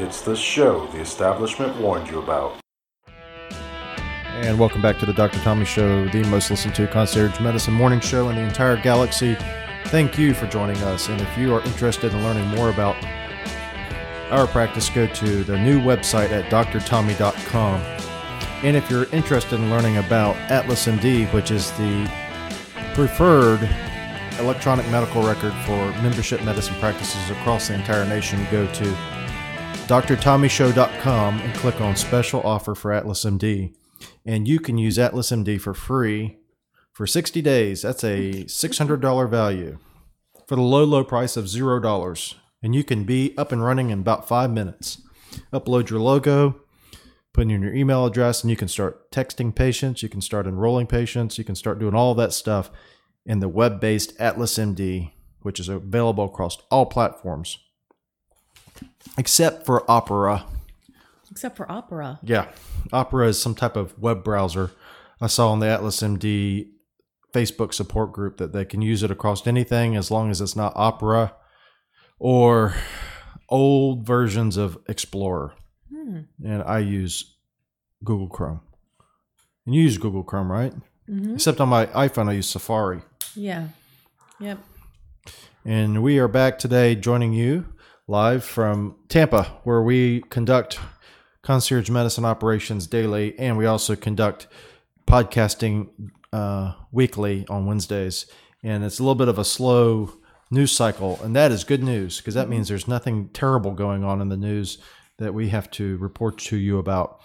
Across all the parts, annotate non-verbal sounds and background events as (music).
It's the show the establishment warned you about. And welcome back to the Dr. Tommy Show, the most listened to concierge medicine morning show in the entire galaxy. Thank you for joining us. And if you are interested in learning more about our practice, go to the new website at drtommy.com. And if you're interested in learning about Atlas MD, which is the preferred electronic medical record for membership medicine practices across the entire nation, go to drtommyshow.com and click on special offer for Atlas MD. And you can use Atlas MD for free for 60 days. That's a $600 value for the low, low price of $0. And you can be up and running in about five minutes. Upload your logo, put in your email address, and you can start texting patients. You can start enrolling patients. You can start doing all that stuff in the web based Atlas MD, which is available across all platforms except for Opera. Except for Opera. Yeah, Opera is some type of web browser. I saw on the Atlas MD Facebook support group that they can use it across anything as long as it's not Opera or old versions of Explorer. Hmm. And I use Google Chrome. And you use Google Chrome, right? Mhm. Except on my iPhone, I use Safari. Yeah. Yep. And we are back today joining you live from Tampa, where we conduct concierge medicine operations daily, and we also conduct podcasting uh, weekly on Wednesdays. And it's a little bit of a slow news cycle, and that is good news because that means there's nothing terrible going on in the news that we have to report to you about.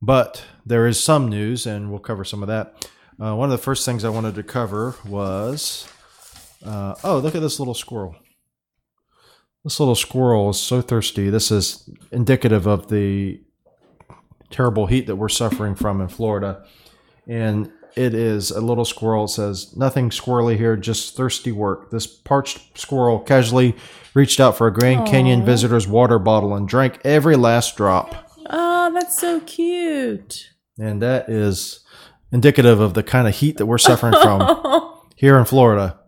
But there is some news, and we'll cover some of that. Uh, one of the first things I wanted to cover was uh, oh, look at this little squirrel. This little squirrel is so thirsty. This is indicative of the terrible heat that we're suffering from in Florida. And it is a little squirrel. It says, Nothing squirrely here, just thirsty work. This parched squirrel casually reached out for a Grand Canyon visitor's water bottle and drank every last drop. Oh, that's so cute. And that is indicative of the kind of heat that we're suffering from (laughs) here in Florida.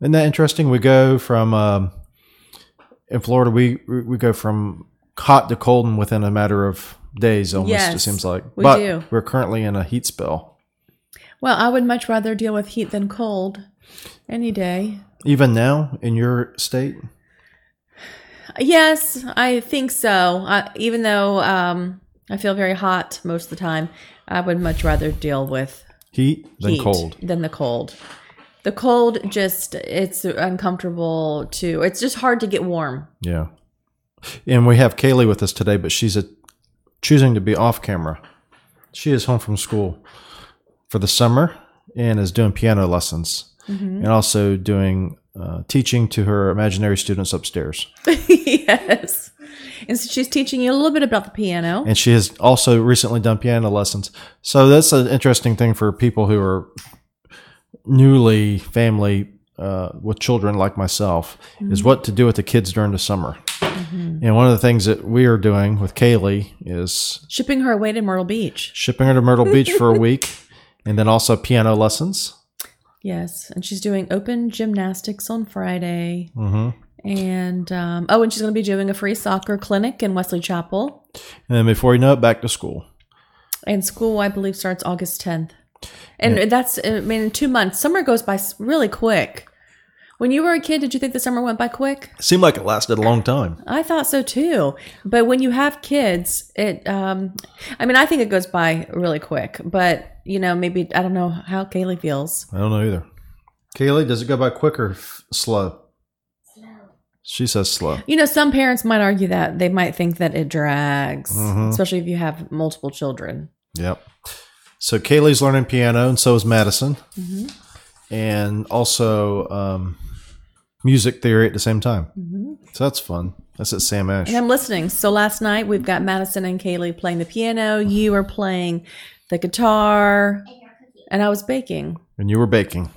Isn't that interesting? We go from um, in Florida, we we go from hot to cold in within a matter of days. Almost it seems like. we but do. we're currently in a heat spell. well, I would much rather deal with heat than cold any day. Even now in your state, Yes, I think so. Uh, even though um, I feel very hot most of the time, I would much rather deal with heat than heat cold. than the cold. The cold just it's uncomfortable to. It's just hard to get warm. Yeah. And we have Kaylee with us today, but she's a, choosing to be off camera. She is home from school for the summer and is doing piano lessons and also doing uh, teaching to her imaginary students upstairs. (laughs) yes. And so she's teaching you a little bit about the piano. And she has also recently done piano lessons. So that's an interesting thing for people who are newly family uh, with children like myself is what to do with the kids during the summer. And one of the things that we are doing with Kaylee is Shipping her away to Myrtle Beach. shipping her to Myrtle Beach for a week, (laughs) and then also piano lessons. Yes. And she's doing open gymnastics on Friday. hmm And um, oh, and she's going to be doing a free soccer clinic in Wesley Chapel. And then before you know it, back to school. And school, I believe, starts August 10th. And that's, I mean, in two months, summer goes by really quick. When you were a kid, did you think the summer went by quick? It seemed like it lasted a long time. I thought so too. But when you have kids, it, um, I mean, I think it goes by really quick. But, you know, maybe, I don't know how Kaylee feels. I don't know either. Kaylee, does it go by quick or f- slow? She says slow. You know, some parents might argue that they might think that it drags, Mhm. especially if you have multiple children. Yep. So Kaylee's learning piano, and so is Madison, Mhm. and also um, music theory at the same time. Mhm. So that's fun. That's at Sam Ash. And I'm listening. So last night we've got Madison and Kaylee playing the piano. You are playing the guitar, and I was baking. And you were baking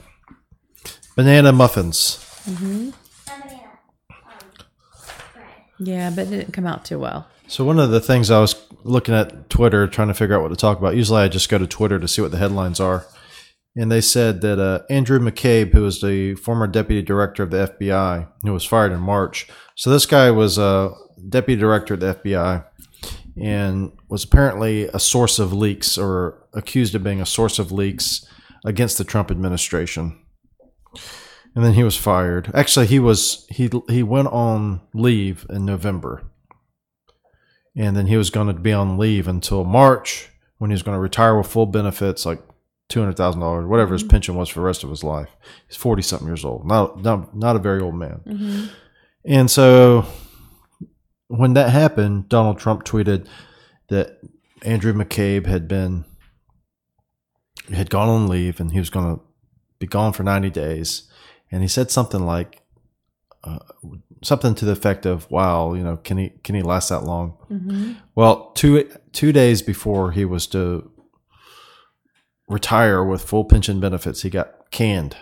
banana muffins. Yeah, but it didn't come out too well. So one of the things I was looking at Twitter, trying to figure out what to talk about. Usually, I just go to Twitter to see what the headlines are, and they said that uh, Andrew McCabe, who was the former deputy director of the FBI, who was fired in March. So this guy was a deputy director at the FBI and was apparently a source of leaks or accused of being a source of leaks against the Trump administration. And then he was fired. Actually, he was he he went on leave in November. And then he was going to be on leave until March when he was going to retire with full benefits like $200,000 whatever his pension was for the rest of his life. He's 40 something years old. Not not not a very old man. Mm-hmm. And so when that happened, Donald Trump tweeted that Andrew McCabe had been had gone on leave and he was going to be gone for 90 days. And he said something like uh, something to the effect of, "Wow, you know, can he can he last that long?" Mm-hmm. Well, two two days before he was to retire with full pension benefits, he got canned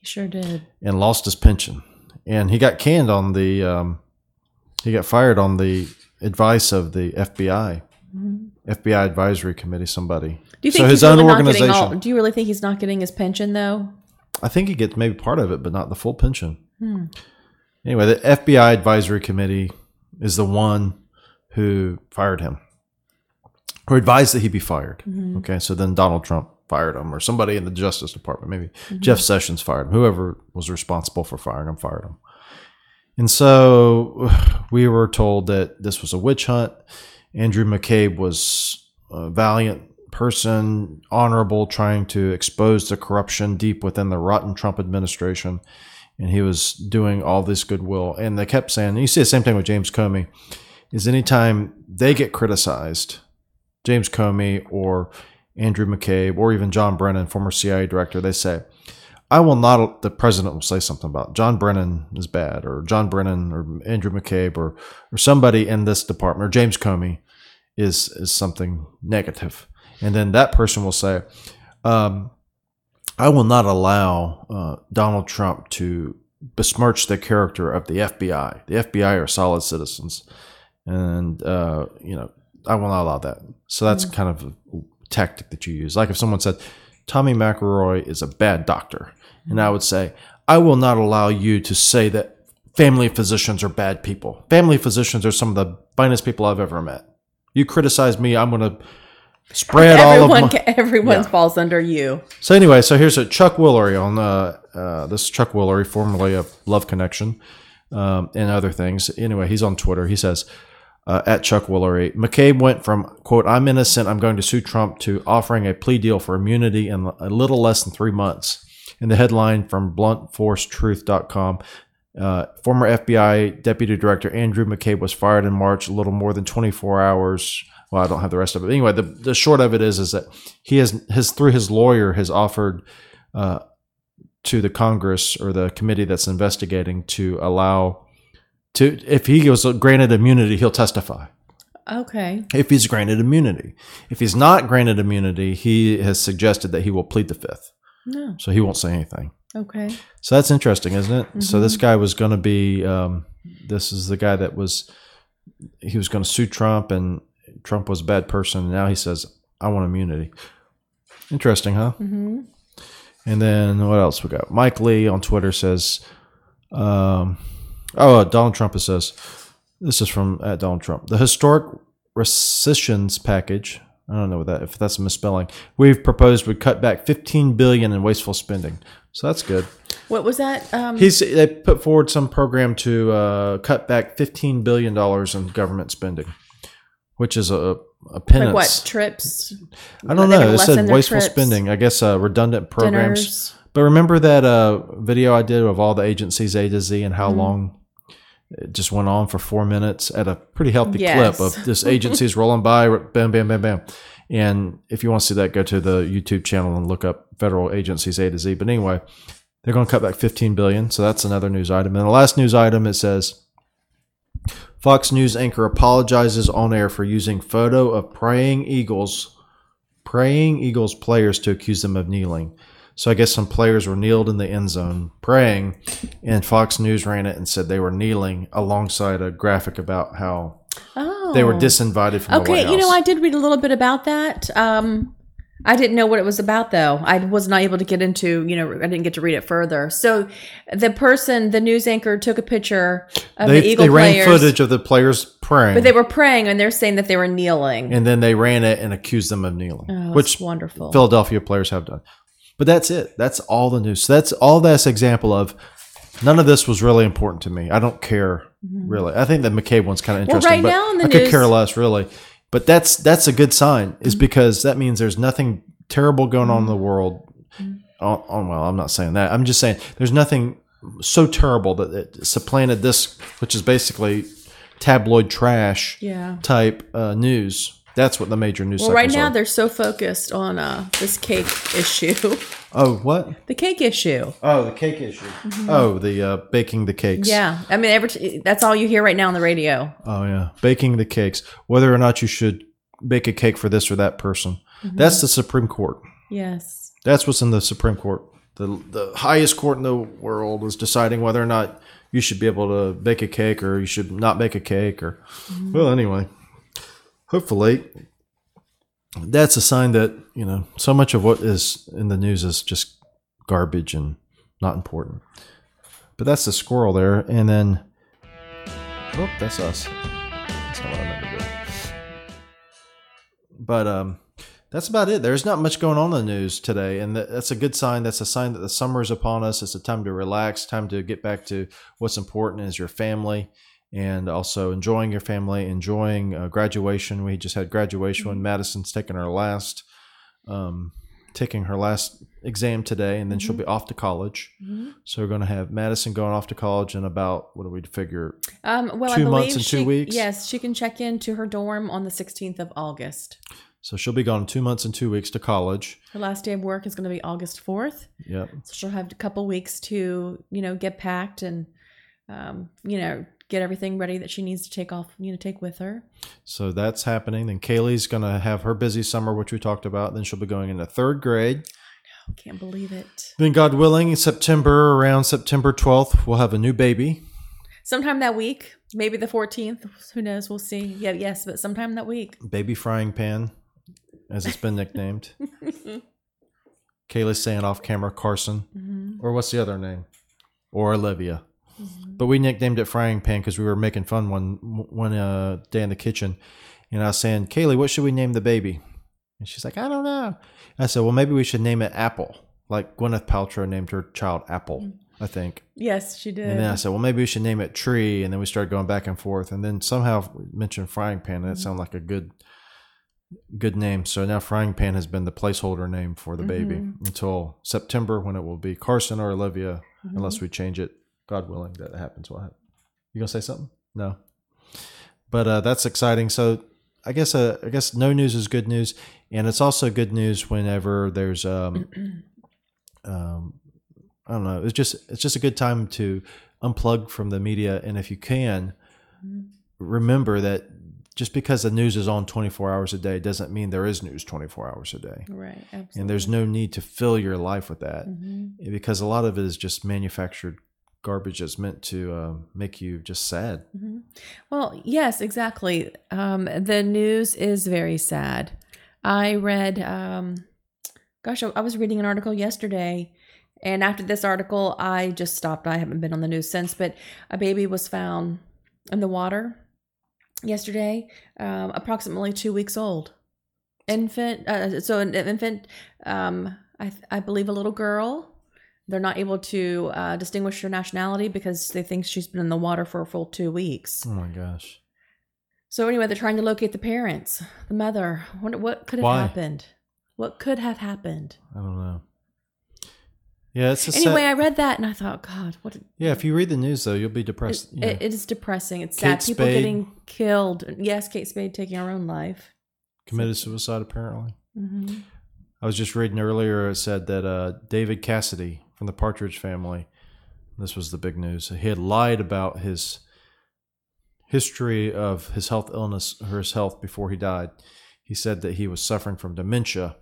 He sure did. and lost his pension. And he got canned on the, um, he got fired on the advice of the FBI, FBI advisory committee. Somebody. Do you think So his he's really own not getting all? organization. Do you really think he's not getting his pension though? I think he gets maybe part of it, but not the full pension. Hmm. Anyway, the FBI advisory committee is the one who fired him, or advised that he be fired. Mm-hmm. Okay, so then Donald Trump fired him, or somebody in the Justice Department, maybe Mm-hmm. Jeff Sessions fired him. Whoever was responsible for firing him fired him. And so (sighs) we were told that this was a witch hunt. Andrew McCabe was a valiant person, honorable, trying to expose the corruption deep within the rotten Trump administration. And he was doing all this goodwill. And they kept saying, you see the same thing with James Comey, is anytime they get criticized, James Comey or Andrew McCabe or even John Brennan, former CIA director, they say, I will not, the president will say something about John Brennan is bad, or John Brennan, or Andrew McCabe, or, or somebody in this department, or James Comey is, is something negative. And then that person will say, um, I will not allow uh, Donald Trump to besmirch the character of the FBI. The FBI are solid citizens. And, uh, you know, I will not allow that. So that's kind of a tactic that you use. Like if someone said, Tommy McElroy is a bad doctor. And I would say, I will not allow you to say that family physicians are bad people. Family physicians are some of the finest people I've ever met. You criticize me, I'm going to spread all of Everyone, my. everyone Yeah. falls under you. So anyway, so here's a Chuck Woolery on uh, uh, this is Chuck Woolery, formerly of Love Connection, um, and other things. Anyway, he's on Twitter. He says uh, at Chuck Woolery, McCabe went from quote I'm innocent, I'm going to sue Trump to offering a plea deal for immunity in a little less than three months. In the headline from BluntForceTruth.com. Uh, former FBI Deputy Director Andrew McCabe was fired in March, a little more than 24 hours. Well, I don't have the rest of it. Anyway, the, the short of it is is that he has his through his lawyer has offered uh, to the Congress or the committee that's investigating to allow to if he was granted immunity, he'll testify. Okay. If he's granted immunity, if he's not granted immunity, he has suggested that he will plead the fifth, No. so he won't say anything. Okay. So that's interesting, isn't it? So this guy was going to be. Um, this is the guy that was. He was going to sue Trump, and Trump was a bad person. And now he says, "I want immunity." Interesting, huh? Mm-hmm. And then what else we got? Mike Lee on Twitter says, um, "Oh, uh, Donald Trump says this is from at Donald Trump. The historic rescissions package. I don't know what that if that's a misspelling. We've proposed would cut back 15 billion in wasteful spending. So that's good. What was that? Um, He's they put forward some program to uh, cut back 15 billion dollars in government spending, which is a a penance. like what trips? I don't know. It said wasteful trips, spending. I guess uh, redundant programs. Dinners. But remember that uh, video I did of all the agencies A to Z and how Mm-hmm. long it just went on for four minutes at a pretty healthy Yes. clip of this (laughs) agencies rolling by, bam, bam, bam, bam. And if you want to see that, go to the YouTube channel and look up federal agencies A to Z. But anyway, they're going to cut back 15 billion, so that's another news item. And the last news item it says Fox News anchor apologizes on air for using photo of praying eagles, praying eagles players to accuse them of kneeling. So I guess some players were kneeled in the end zone praying, and Fox News ran it and said they were kneeling alongside a graphic about how Oh, they were disinvited from the White Okay, you know, I did read a little bit about that. Um, I didn't know what it was about though. I was not able to get into, you know, I didn't get to read it further. So the person, the news anchor took a picture of They, the Eagle they ran players, footage of the players praying, but they were praying and they're saying that they were kneeling. and then they ran it and accused them of kneeling, oh, which wonderful. Philadelphia players have done. But that's it. That's all the news. So that's all that's example of. None of this was really important to me. I don't care really. I think the McCabe one's kind of Mm-hmm. Well, interesting, right but now in the I could care less really. But that's that's a good sign, is mm-hmm. because that means there's nothing terrible going on in the mm-hmm. world. Mm-hmm. Oh, oh, well, I'm not saying that. I'm just saying there's nothing so terrible that it supplanted this, which is basically tabloid trash yeah. type uh, news. That's what the major news. Well, right now are. they're so focused on uh, this cake issue, (laughs) Oh, what? the cake issue. Oh, the cake issue. Oh, the uh, baking the cakes. Yeah, I mean, every t- that's all you hear right now on the radio. Oh, yeah. Baking the cakes. Whether or not you should bake a cake for this or that person. That's the Supreme Court. Yes. That's what's in the Supreme Court. The, the highest court in the world is deciding whether or not you should be able to bake a cake or you should not bake a cake or well anyway hopefully that's a sign that you know so much of what is in the news is just garbage and not important but that's the squirrel there and then oh that's us that's not what i meant to do but um that's about it. There's not much going on in the news today, and that's a good sign. That's a sign that the summer is upon us. It's a time to relax, time to get back to what's important is your family, and also enjoying your family, enjoying uh, graduation. We just had graduation when Madison's taking her last, um, taking her last exam today, and then she'll be off to college. So we're going to have Madison going off to college in about what do we figure? Um, well, Two months and two weeks? Yes, she can check into her dorm on the 16th of August. So she'll be gone two months and two weeks to college. Her last day of work is going to be August 4th. Yep. So she'll have a couple weeks to, you know, get packed and, um, you know, get everything ready that she needs to take off, you know, take with her. So that's happening. Then Kaylee's going to have her busy summer, which we talked about. Then she'll be going into third grade. I know, can't believe it. Then, God willing, in September, around September 12th, we'll have a new baby. Sometime that week, maybe the 14th. Who knows? We'll see. Yeah, yes, but sometime that week. Baby frying pan, as it's been nicknamed. (laughs) Kaylee's saying off camera Carson. Mm-hmm. Or what's the other name? Or Olivia. But we nicknamed it frying pan because we were making fun one one uh, day in the kitchen. And I was saying, Kaylee, what should we name the baby? And she's like, I don't know. I said, well, maybe we should name it Apple. Like Gwyneth Paltrow named her child Apple, mm. I think. Yes, she did. And then I said, well, maybe we should name it Tree. And then we started going back and forth. And then somehow mentioned Frying Pan. And it mm. sounded like a good good name. So now Frying Pan has been the placeholder name for the baby mm-hmm. until September when it will be Carson or Olivia, unless mm-hmm. we change it. God willing, that happens. What you gonna say something? No. But uh, that's exciting. So I guess uh, I guess no news is good news, and it's also good news whenever there's um, (clears throat) um, I don't know. It's just it's just a good time to unplug from the media, and if you can, remember that just because the news is on 24 hours a day doesn't mean there is news 24 hours a day. right, absolutely. And there's no need to fill your life with that Mm-hmm. because a lot of it is just manufactured garbage that's meant to uh, make you just sad. Well, yes, exactly. Um, the news is very sad. I read, um, gosh, I I was reading an article yesterday, and after this article, I just stopped. I haven't been on the news since, but a baby was found in the water yesterday, um, approximately two weeks old. Infant, uh, so an infant, um, I, I believe a little girl. They're not able to uh, distinguish her nationality because they think she's been in the water for a full two weeks. Oh my gosh. So anyway, they're trying to locate the parents, the mother. What, what could have Why? happened? What could have happened? I don't know. Yeah, it's Anyway, sad, I read that and I thought, God, what? yeah. If you read the news though, you'll be depressed. know. it, it is depressing. It's Kate sad. People Spade. getting killed. Yes, Kate Spade taking her own life. Committed suicide apparently. hmm I was just reading earlier. It said that uh, David Cassidy from the Partridge Family. This was the big news. He had lied about his history of his health illness or his health before he died. He said that he was suffering from dementia,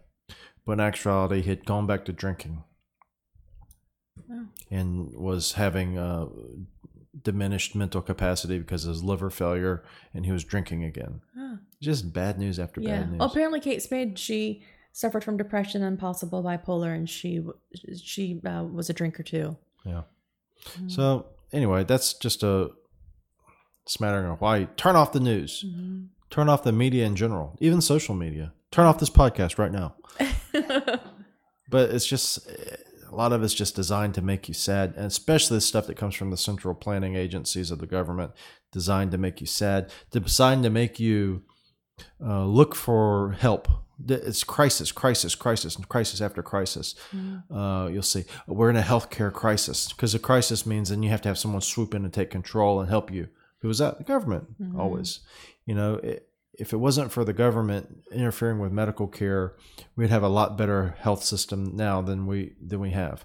but in actuality, he had gone back to drinking Oh. and was having uh, diminished mental capacity because of his liver failure, and he was drinking again. Ah, Just bad news after yeah. bad news. Oh, apparently Kate Spade she suffered from depression and possible bipolar, and she she uh, was a drinker too. Yeah. Mm-hmm. So anyway, that's just a smattering of why turn off the news, Mhm. turn off the media in general, even social media. Turn off this podcast right now. (laughs) But it's just a lot of it's just designed to make you sad, and especially the stuff that comes from the central planning agencies of the government, designed to make you sad, designed to make you uh, look for help. It's crisis, crisis, crisis, and crisis after crisis. Uh, you'll see we're in a healthcare crisis because a crisis means then you have to have someone swoop in and take control and help you. Who was that? The government, always. You know, it, if it wasn't for the government interfering with medical care, we'd have a lot better health system now than we than we have.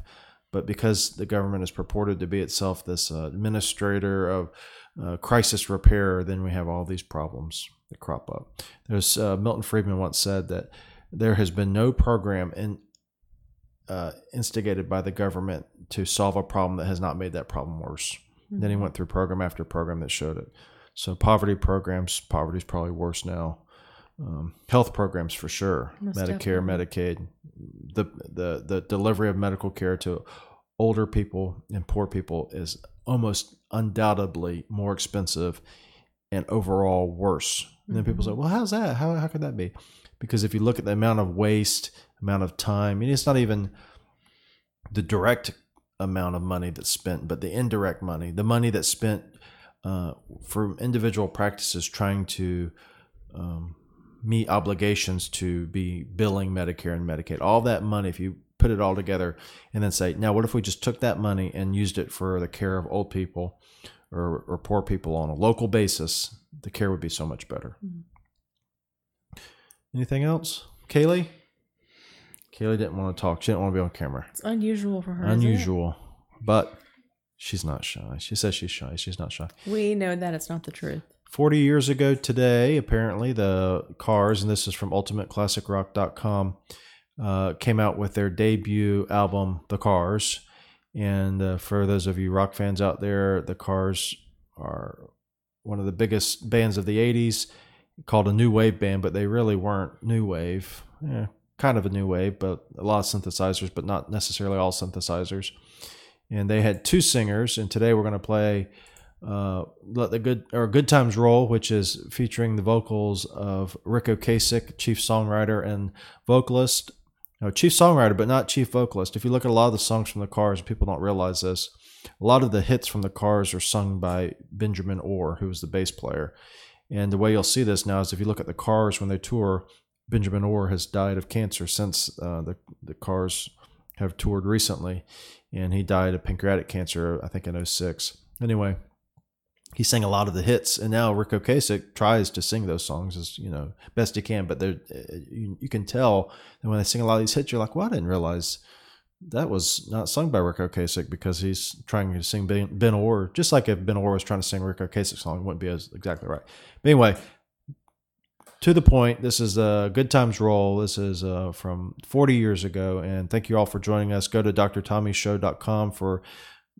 But because the government is purported to be itself this uh, administrator of uh, crisis repair, then we have all these problems that crop up. There's uh, Milton Friedman once said that there has been no program in, uh, instigated by the government to solve a problem that has not made that problem worse. Then he went through program after program that showed it. So poverty programs, poverty is probably worse now. Um, health programs for sure, Most Medicare, Medicaid, the the the delivery of medical care to older people and poor people is almost undoubtedly more expensive and overall worse. And then people say, "Well, how's that? How how could that be?" Because if you look at the amount of waste, amount of time, and it's not even the direct amount of money that's spent, but the indirect money, the money that's spent uh, for individual practices trying to um, meet obligations to be billing Medicare and Medicaid. All that money, if you put it all together and then say, now what if we just took that money and used it for the care of old people or, or poor people on a local basis? The care would be so much better. Anything else? Kaylee? Kaylee didn't want to talk. She didn't want to be on camera. It's unusual for her. Unusual. But she's not shy. She says she's shy. She's not shy. We know that it's not the truth. 40 years ago today, apparently, the Cars, and this is from UltimateClassicRock.com, uh, came out with their debut album, The Cars. And uh, for those of you rock fans out there, The Cars are one of the biggest bands of the 80s, called a new wave band, but they really weren't new wave. Eh, kind of a new wave, but a lot of synthesizers, but not necessarily all synthesizers. And they had two singers, and today we're going to play uh, let the good or good times roll, which is featuring the vocals of Ric Ocasek, chief songwriter and vocalist. No, chief songwriter, but not chief vocalist. If you look at a lot of the songs from the Cars, people don't realize this. A lot of the hits from the Cars are sung by Benjamin Orr, who was the bass player. And the way you'll see this now is if you look at the Cars when they tour, Benjamin Orr has died of cancer since uh, the the Cars have toured recently, and he died of pancreatic cancer, I think in 06. Anyway, he sang a lot of the hits, and now Ric Ocasek tries to sing those songs as you know best he can. But they're, uh, you, you can tell that when they sing a lot of these hits, you're like, "Well, I didn't realize that was not sung by Ric Ocasek because he's trying to sing Ben, ben Orr, just like if Ben Orr was trying to sing Ric Ocasek's song, it wouldn't be as exactly right." But anyway, to the point, this is a Good Times Roll. This is uh, from 40 years ago, and thank you all for joining us. Go to drtommyshow.com for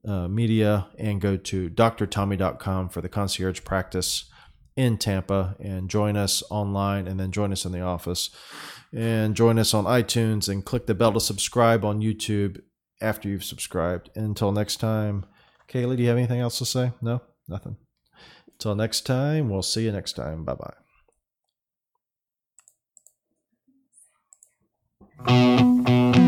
uh, media and go to drtommy.com for the concierge practice in Tampa and join us online and then join us in the office and join us on iTunes and click the bell to subscribe on YouTube after you've subscribed. Until next time, Kaylee, do you have anything else to say? No, nothing. Until next time, we'll see you next time. Bye bye.